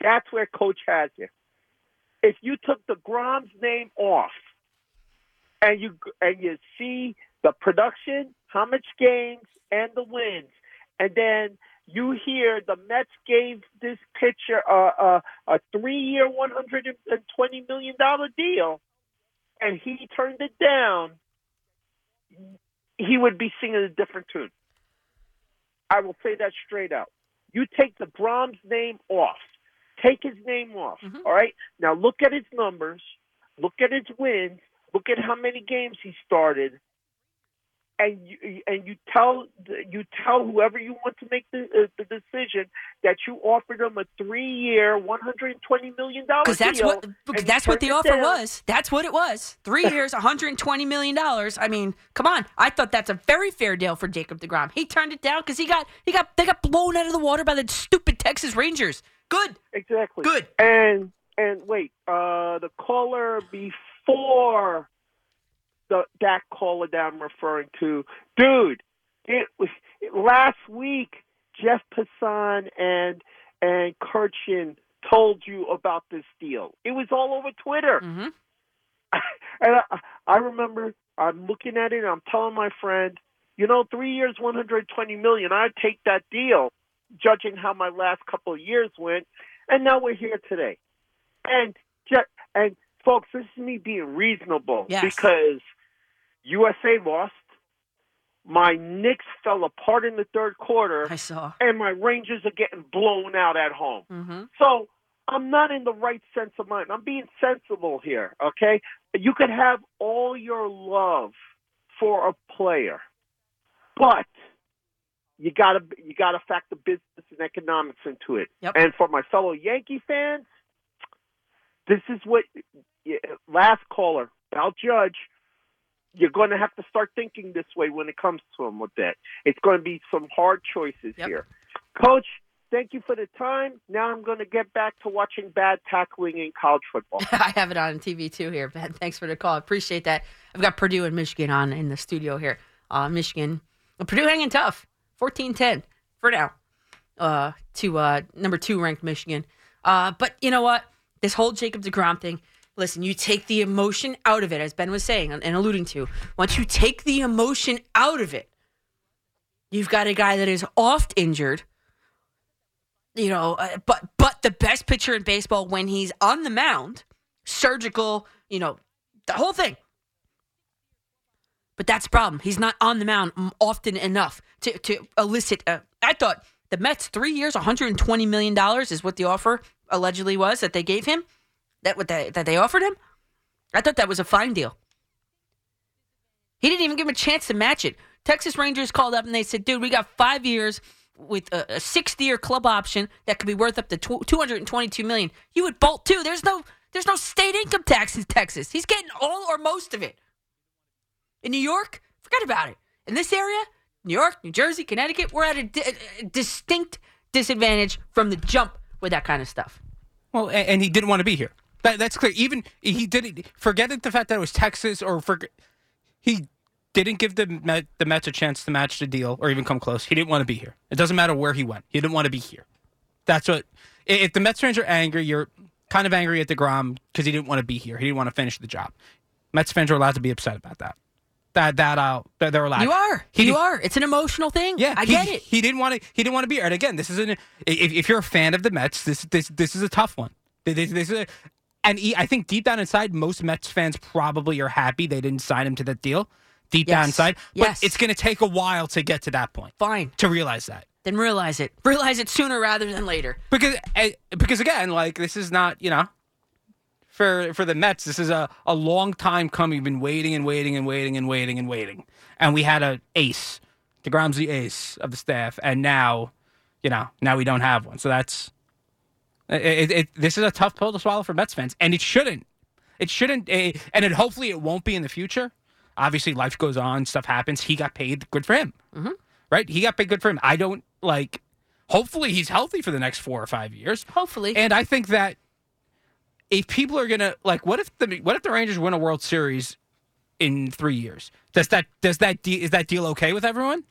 That's where Coach has you if you took deGrom's name off and you and you see the production, how much games and the wins, and then you hear the Mets gave this pitcher a a, a three year, one hundred and twenty million dollar deal, and he turned it down, he would be singing a different tune. I will say that straight out. You take deGrom's name off. Take his name off. Mm-hmm. all right. Now look at his numbers. Look at his wins. Look at how many games he started. And you and you tell you tell whoever you want to make the uh, the decision that you offered them a three year, one hundred twenty million dollar Because that's what that's what the offer down. was. That's what it was. Three years, 120 million dollars. I mean, come on. I thought that's a very fair deal for Jacob Degrom. He turned it down because he got he got they got blown out of the water by the stupid Texas Rangers. Good. Exactly. Good. And and wait, uh, the caller before the that caller that I'm referring to, dude, it was last week. Jeff Passan and and Kirchin told you about this deal. It was all over Twitter. Mm-hmm. and I, I remember I'm looking at it. and I'm telling my friend, you know, three years, 120 million. I'd take that deal, judging how my last couple of years went. And now we're here today. And ju- and folks, this is me being reasonable Yes. because USA lost. My Knicks fell apart in the third quarter, I saw. and my Rangers are getting blown out at home. Mm-hmm. So I'm not in the right sense of mind. I'm being sensible here, okay? You could have all your love for a player, but you gotta you gotta factor business and economics into it. Yep. And for my fellow Yankee fans, this is what last caller, Val Judge. You're going to have to start thinking this way when it comes to him with that. It's going to be some hard choices Yep. here. Coach, thank you for the time. Now I'm going to get back to watching bad tackling in college football. I have it on TV too here, Ben. Thanks for the call. I appreciate that. I've got Purdue and Michigan on in the studio here. Uh, Michigan, Purdue hanging tough, 14-10 for now uh, to uh, number two ranked Michigan. Uh, but you know what? This whole Jacob Degrom thing. Listen, you take the emotion out of it, as Ben was saying and alluding to. Once you take the emotion out of it, you've got a guy that is oft injured. You know, uh, but but the best pitcher in baseball when he's on the mound, surgical. You know, the whole thing. But that's the problem. He's not on the mound often enough to, to elicit. A, I thought the Mets three years, 120 million dollars is what the offer allegedly was that they gave him. That what they, that they offered him. I thought that was a fine deal. He didn't even give him a chance to match it. Texas Rangers called up and they said, "Dude, we got five years, with a, a sixth-year club option that could be worth up to tw- 222 million, you would bolt too. There's no there's no state income tax in Texas. He's getting all or most of it. In New York, forget about it. In this area, New York, New Jersey, Connecticut, we're at a, di- a distinct disadvantage from the jump with that kind of stuff. Well, and he didn't want to be here. That, that's clear. Even he didn't forget the fact that it was Texas, or for he didn't give the Met, the Mets a chance to match the deal or even come close. He didn't want to be here. It doesn't matter where he went. He didn't want to be here. That's what. If the Mets fans are angry, you're kind of angry at the Degrom because he didn't want to be here. He didn't want to finish the job. Mets fans are allowed to be upset about that. That that uh, they're allowed. You are. He you are. It's an emotional thing. Yeah, I he- get it. He didn't want to. He didn't want to be here. And again, this isn't. If, if you're a fan of the Mets, this this this is a tough one. This, this is a, and he, I think deep down inside, most Mets fans probably are happy they didn't sign him to that deal. Deep down Yes. inside, but Yes. it's going to take a while to get to that point. Fine. To realize that. Then realize it. Realize it sooner rather than later. Because eh, because again, like this is not you know for for the Mets, this is a, a long time coming. We've been waiting and waiting and waiting and waiting and waiting, and we had a ace, Degrom's the ace of the staff, and now, you know, now we don't have one. So that's it, it, it, this is a tough pill to swallow for Mets fans, and it shouldn't. It shouldn't, eh, and it hopefully it won't be in the future. Obviously, life goes on, stuff happens. He got paid, good for him, mm-hmm. right? He got paid, good for him. I don't like. Hopefully, he's healthy for the next four or five years. Hopefully, and I think that if people are gonna like, what if the what if the Rangers win a World Series in three years? Does that does that de- is that deal okay with everyone?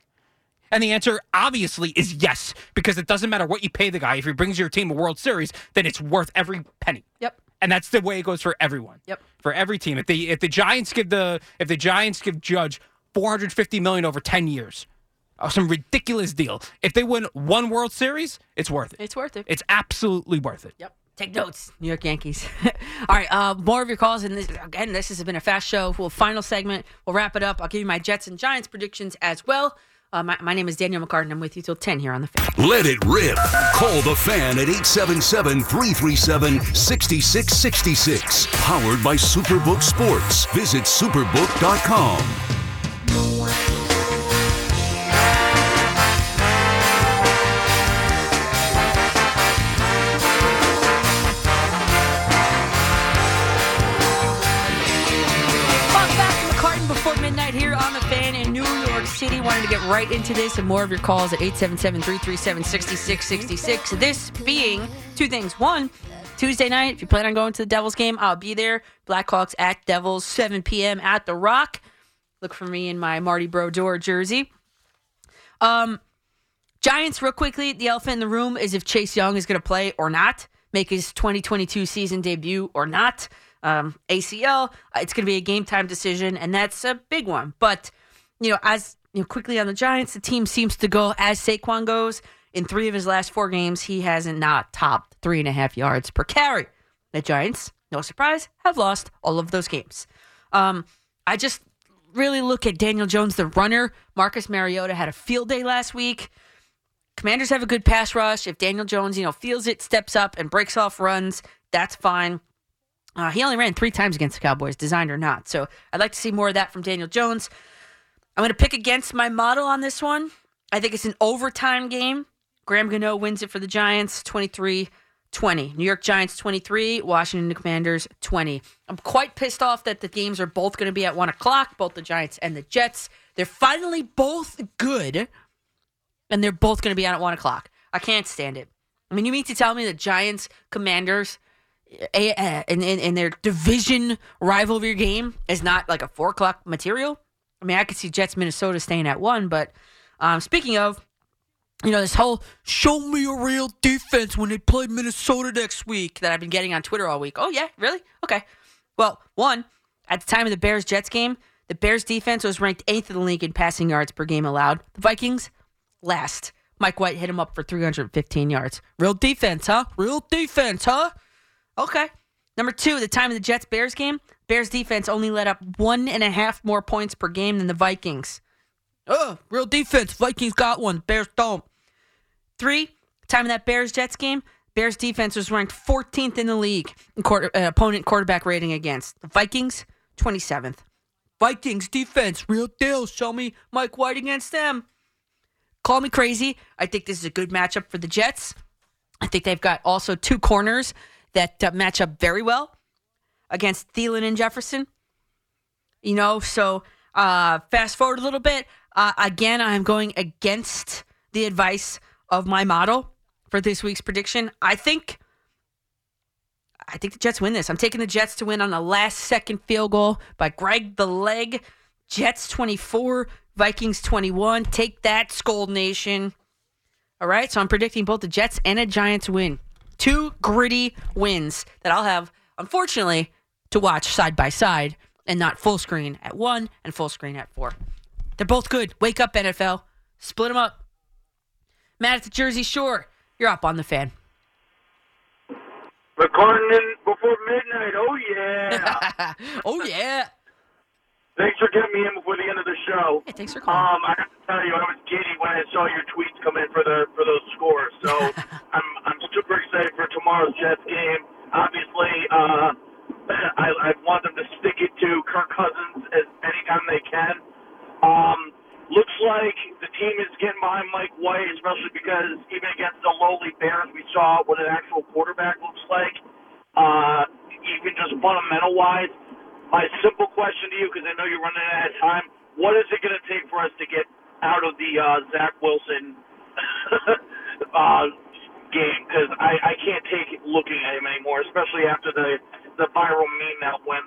And the answer obviously is yes, because it doesn't matter what you pay the guy. If he brings your team a World Series, then it's worth every penny. Yep. And that's the way it goes for everyone. Yep. For every team. If the if the Giants give the if the Giants give Judge 450 million over 10 years, uh, some ridiculous deal. If they win one World Series, it's worth it. It's worth it. It's absolutely worth it. Yep. Take notes, New York Yankees. All right, uh, more of your calls. And this, again, this has been a fast show. We'll final segment. We'll wrap it up. I'll give you my Jets and Giants predictions as well. Uh, my, my name is Danielle McCartan. I'm with you till 10 here on the fan. Let it rip. Call the fan at 877 337 6666. Powered by Superbook Sports. Visit superbook.com. City. Wanted to get right into this and more of your calls at 877 337 6666. This being two things. One, Tuesday night, if you plan on going to the Devils game, I'll be there. Blackhawks at Devils, 7 p.m. at The Rock. Look for me in my Marty Brodeur jersey. Um, Giants, real quickly, the elephant in the room is if Chase Young is going to play or not, make his 2022 season debut or not. Um, ACL, it's going to be a game time decision, and that's a big one. But, you know, as you know, quickly on the Giants, the team seems to go as Saquon goes. In three of his last four games, he hasn't not topped three and a half yards per carry. The Giants, no surprise, have lost all of those games. Um, I just really look at Daniel Jones, the runner. Marcus Mariota had a field day last week. Commanders have a good pass rush. If Daniel Jones, you know, feels it, steps up, and breaks off runs, that's fine. Uh, he only ran three times against the Cowboys, designed or not. So I'd like to see more of that from Daniel Jones. I'm going to pick against my model on this one. I think it's an overtime game. Graham Gano wins it for the Giants 23 20. New York Giants 23, Washington Commanders 20. I'm quite pissed off that the games are both going to be at 1 o'clock, both the Giants and the Jets. They're finally both good, and they're both going to be on at 1 o'clock. I can't stand it. I mean, you mean to tell me the Giants, Commanders, a- a- in, in, in their division rivalry game is not like a 4 o'clock material? I mean, I could see Jets, Minnesota staying at 1, but um, speaking of, you know, this whole show me a real defense when they play Minnesota next week that I've been getting on Twitter all week. Oh, yeah, really? Okay. Well, one, at the time of the Bears Jets game, the Bears defense was ranked eighth in the league in passing yards per game allowed. The Vikings, last. Mike White hit him up for 315 yards. Real defense, huh? Real defense, huh? Okay. Number two, the time of the Jets Bears game, Bears defense only let up one and a half more points per game than the Vikings. Oh, real defense. Vikings got one. Bears don't. Three, time of that Bears Jets game, Bears defense was ranked 14th in the league in quarter, uh, opponent quarterback rating against. The Vikings, 27th. Vikings defense, real deal. Show me Mike White against them. Call me crazy. I think this is a good matchup for the Jets. I think they've got also two corners that uh, match up very well against Thielen and Jefferson. You know, so uh, fast forward a little bit. Uh, again, I'm going against the advice of my model for this week's prediction. I think I think the Jets win this. I'm taking the Jets to win on a last second field goal by Greg the Leg. Jets 24, Vikings 21. Take that, Skol Nation. All right, so I'm predicting both the Jets and a Giants win. Two gritty wins that I'll have, unfortunately, to watch side by side and not full screen at one and full screen at four. They're both good. Wake up, NFL. Split them up. Matt at the Jersey Shore. You're up on the fan. McCartan before midnight. Oh yeah. oh yeah. Thanks for getting me in before the end of the show. Hey, thanks for calling. Um, I have to tell you, I was giddy when I saw your tweets come in for the for those scores. So I'm I'm super excited for tomorrow's Jets game. Obviously, uh, I I want them to stick it to Kirk Cousins as anytime they can. Um, looks like the team is getting behind Mike White, especially because even against the lowly Bears, we saw what an actual quarterback looks like. Uh, even just fundamental wise. My simple question to you, because I know you're running out of time, what is it going to take for us to get out of the uh, Zach Wilson uh, game? Because I, I can't take looking at him anymore, especially after the the viral meme that went,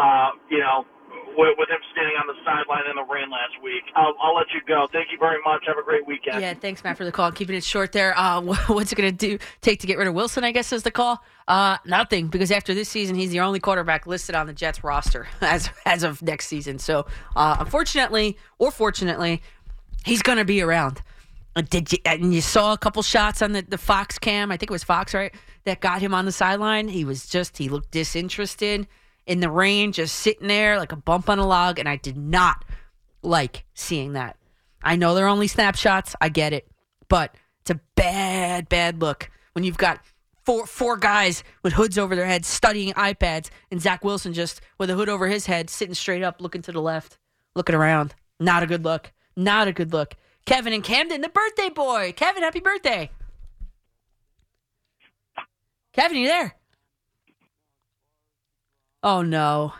uh, you know, with, with him standing on the sideline in the rain last week. I'll, I'll let you go. Thank you very much. Have a great weekend. Yeah, thanks, Matt, for the call. Keeping it short there. Uh, what's it going to do? Take to get rid of Wilson? I guess is the call. Uh, nothing, because after this season, he's the only quarterback listed on the Jets roster as as of next season. So, uh, unfortunately or fortunately, he's going to be around. Uh, Did you, and you saw a couple shots on the, the Fox cam? I think it was Fox, right? That got him on the sideline. He was just he looked disinterested in the rain, just sitting there like a bump on a log, and I did not like seeing that. I know they're only snapshots. I get it, but it's a bad, bad look when you've got four four guys with hoods over their heads studying iPads, and Zach Wilson just with a hood over his head, sitting straight up, looking to the left, looking around. Not a good look. Not a good look. Kevin and Camden, the birthday boy. Kevin, happy birthday. Kevin, you there? Oh no.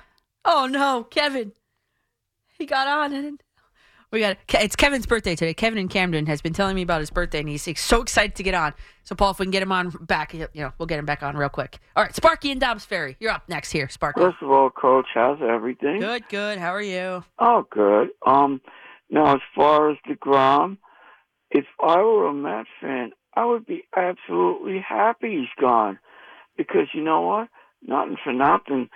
Oh no, Kevin. He got on and we got it's Kevin's birthday today. Kevin and Camden has been telling me about his birthday and he's so excited to get on. So Paul, if we can get him on back, you know, we'll get him back on real quick. All right, Sparky and Dobbs Ferry, you're up next here, Sparky. First of all, Coach, how's everything? Good, good. How are you? Oh, good. Um, now as far as deGrom, if I were a Mets fan, I would be absolutely happy he's gone, because you know what? Nothing for nothing.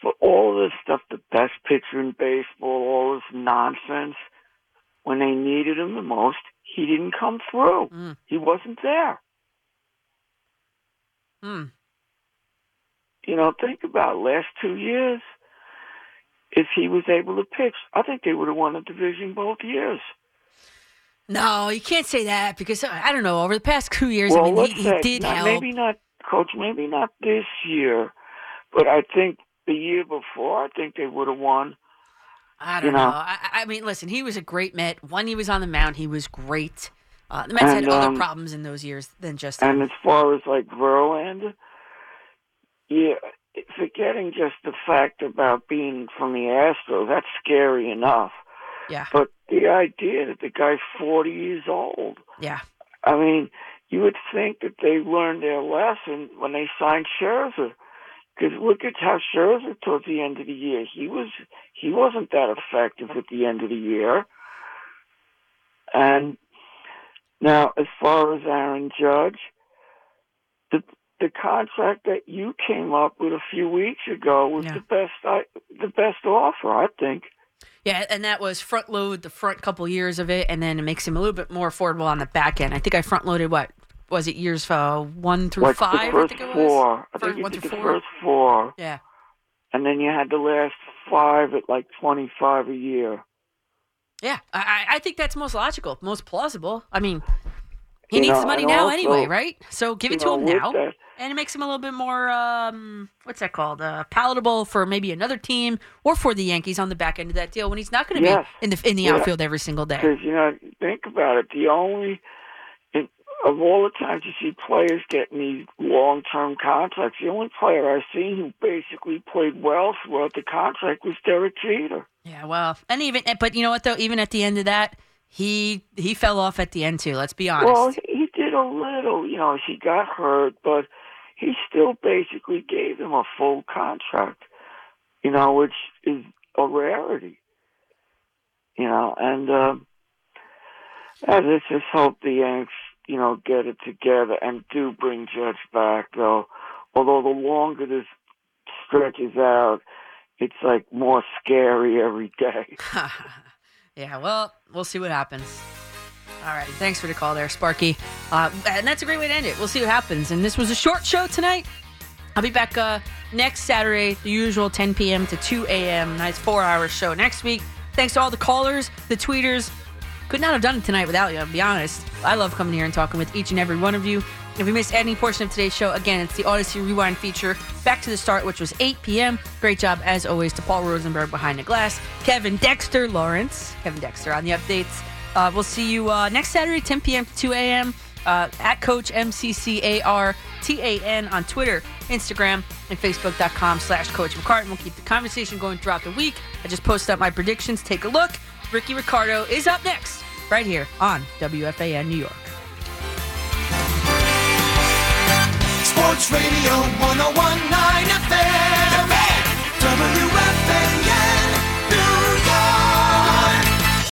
For all this stuff, the best pitcher in baseball, all this nonsense, when they needed him the most, he didn't come through. Mm. He wasn't there. Hmm. You know, think about last two years. If he was able to pitch, I think they would have won the division both years. No, you can't say that because uh, I don't know. Over the past two years, well, I mean, he, he did not- help. Maybe not, coach. Maybe not this year, but I think the year before, I think they would have won. I don't know. know. I, I mean, listen, he was a great Met. When he was on the mound, he was great. Uh, the Mets had And, other um, problems in those years than just And as far as like Verlander, yeah, forgetting just the fact about being from the Astros, that's scary enough. Yeah. But the idea that the guy's 40 years old, Yeah. I mean, you would think that they learned their lesson when they signed Scherzer. Because look at how Scherzer towards the end of the year, he was he wasn't that effective at the end of the year. And now, as far as Aaron Judge, the contract that you came up with a few weeks ago was Yeah. the best I, the best offer, I think. Yeah, and that was front load the front couple years of it, and then it makes him a little bit more affordable on the back end. I think I front loaded what was it years uh, one through like five? the first I think it was. four. I First- think you did the four? first four. Yeah. And then you had the last five at like twenty five a year. Yeah, I I think that's most logical, most plausible. I mean, He You needs know, the money now also, anyway, right? So give it to know, him now, that- and it makes him a little bit more um, what's that called? Uh, palatable for maybe another team or for the Yankees on the back end of that deal when he's not going to Yes. be in the in the Yeah. outfield every single day. Because you know, think about it. The only in, of all the times you see players getting these long-term contracts, the only player I've seen who basically played well throughout the contract was Derek Jeter. Yeah, well, and even but you know what though, even at the end of that, he he fell off at the end too. Let's be honest. Well, he did a little. You know, he got hurt, but he still basically gave him a full contract. You know, which is a rarity. You know, and um, I let's just hope the Yanks, you know, get it together and do bring Judge back. Though, although the longer this stretches out, it's like more scary every day. yeah, well, we'll see what happens. All right, thanks for the call there, Sparky. Uh, and that's a great way to end it. We'll see what happens. And this was a short show tonight. I'll be back uh, next Saturday, the usual 10 p.m. to 2 a.m. Nice four-hour show next week. Thanks to all the callers, the tweeters. Could not have done it tonight without you, to be honest. I love coming here and talking with each and every one of you. If you missed any portion of today's show, again, it's the Audacy Rewind feature. Back to the start, which was 8 p.m. Great job, as always, to Paul Rosenberg behind the glass, Kevin Dexter Lawrence, Kevin Dexter on the updates. Uh, we'll see you uh, next Saturday, 10 p.m. to 2 a.m. Uh, at Coach M-C-C-A-R-T-A-N on Twitter, Instagram, and Facebook.com slash Coach McCartan. We'll keep the conversation going throughout the week. I just posted up my predictions. Take a look. Ricky Ricardo is up next, right here on WFAN New York. Sports Radio 1019 FM.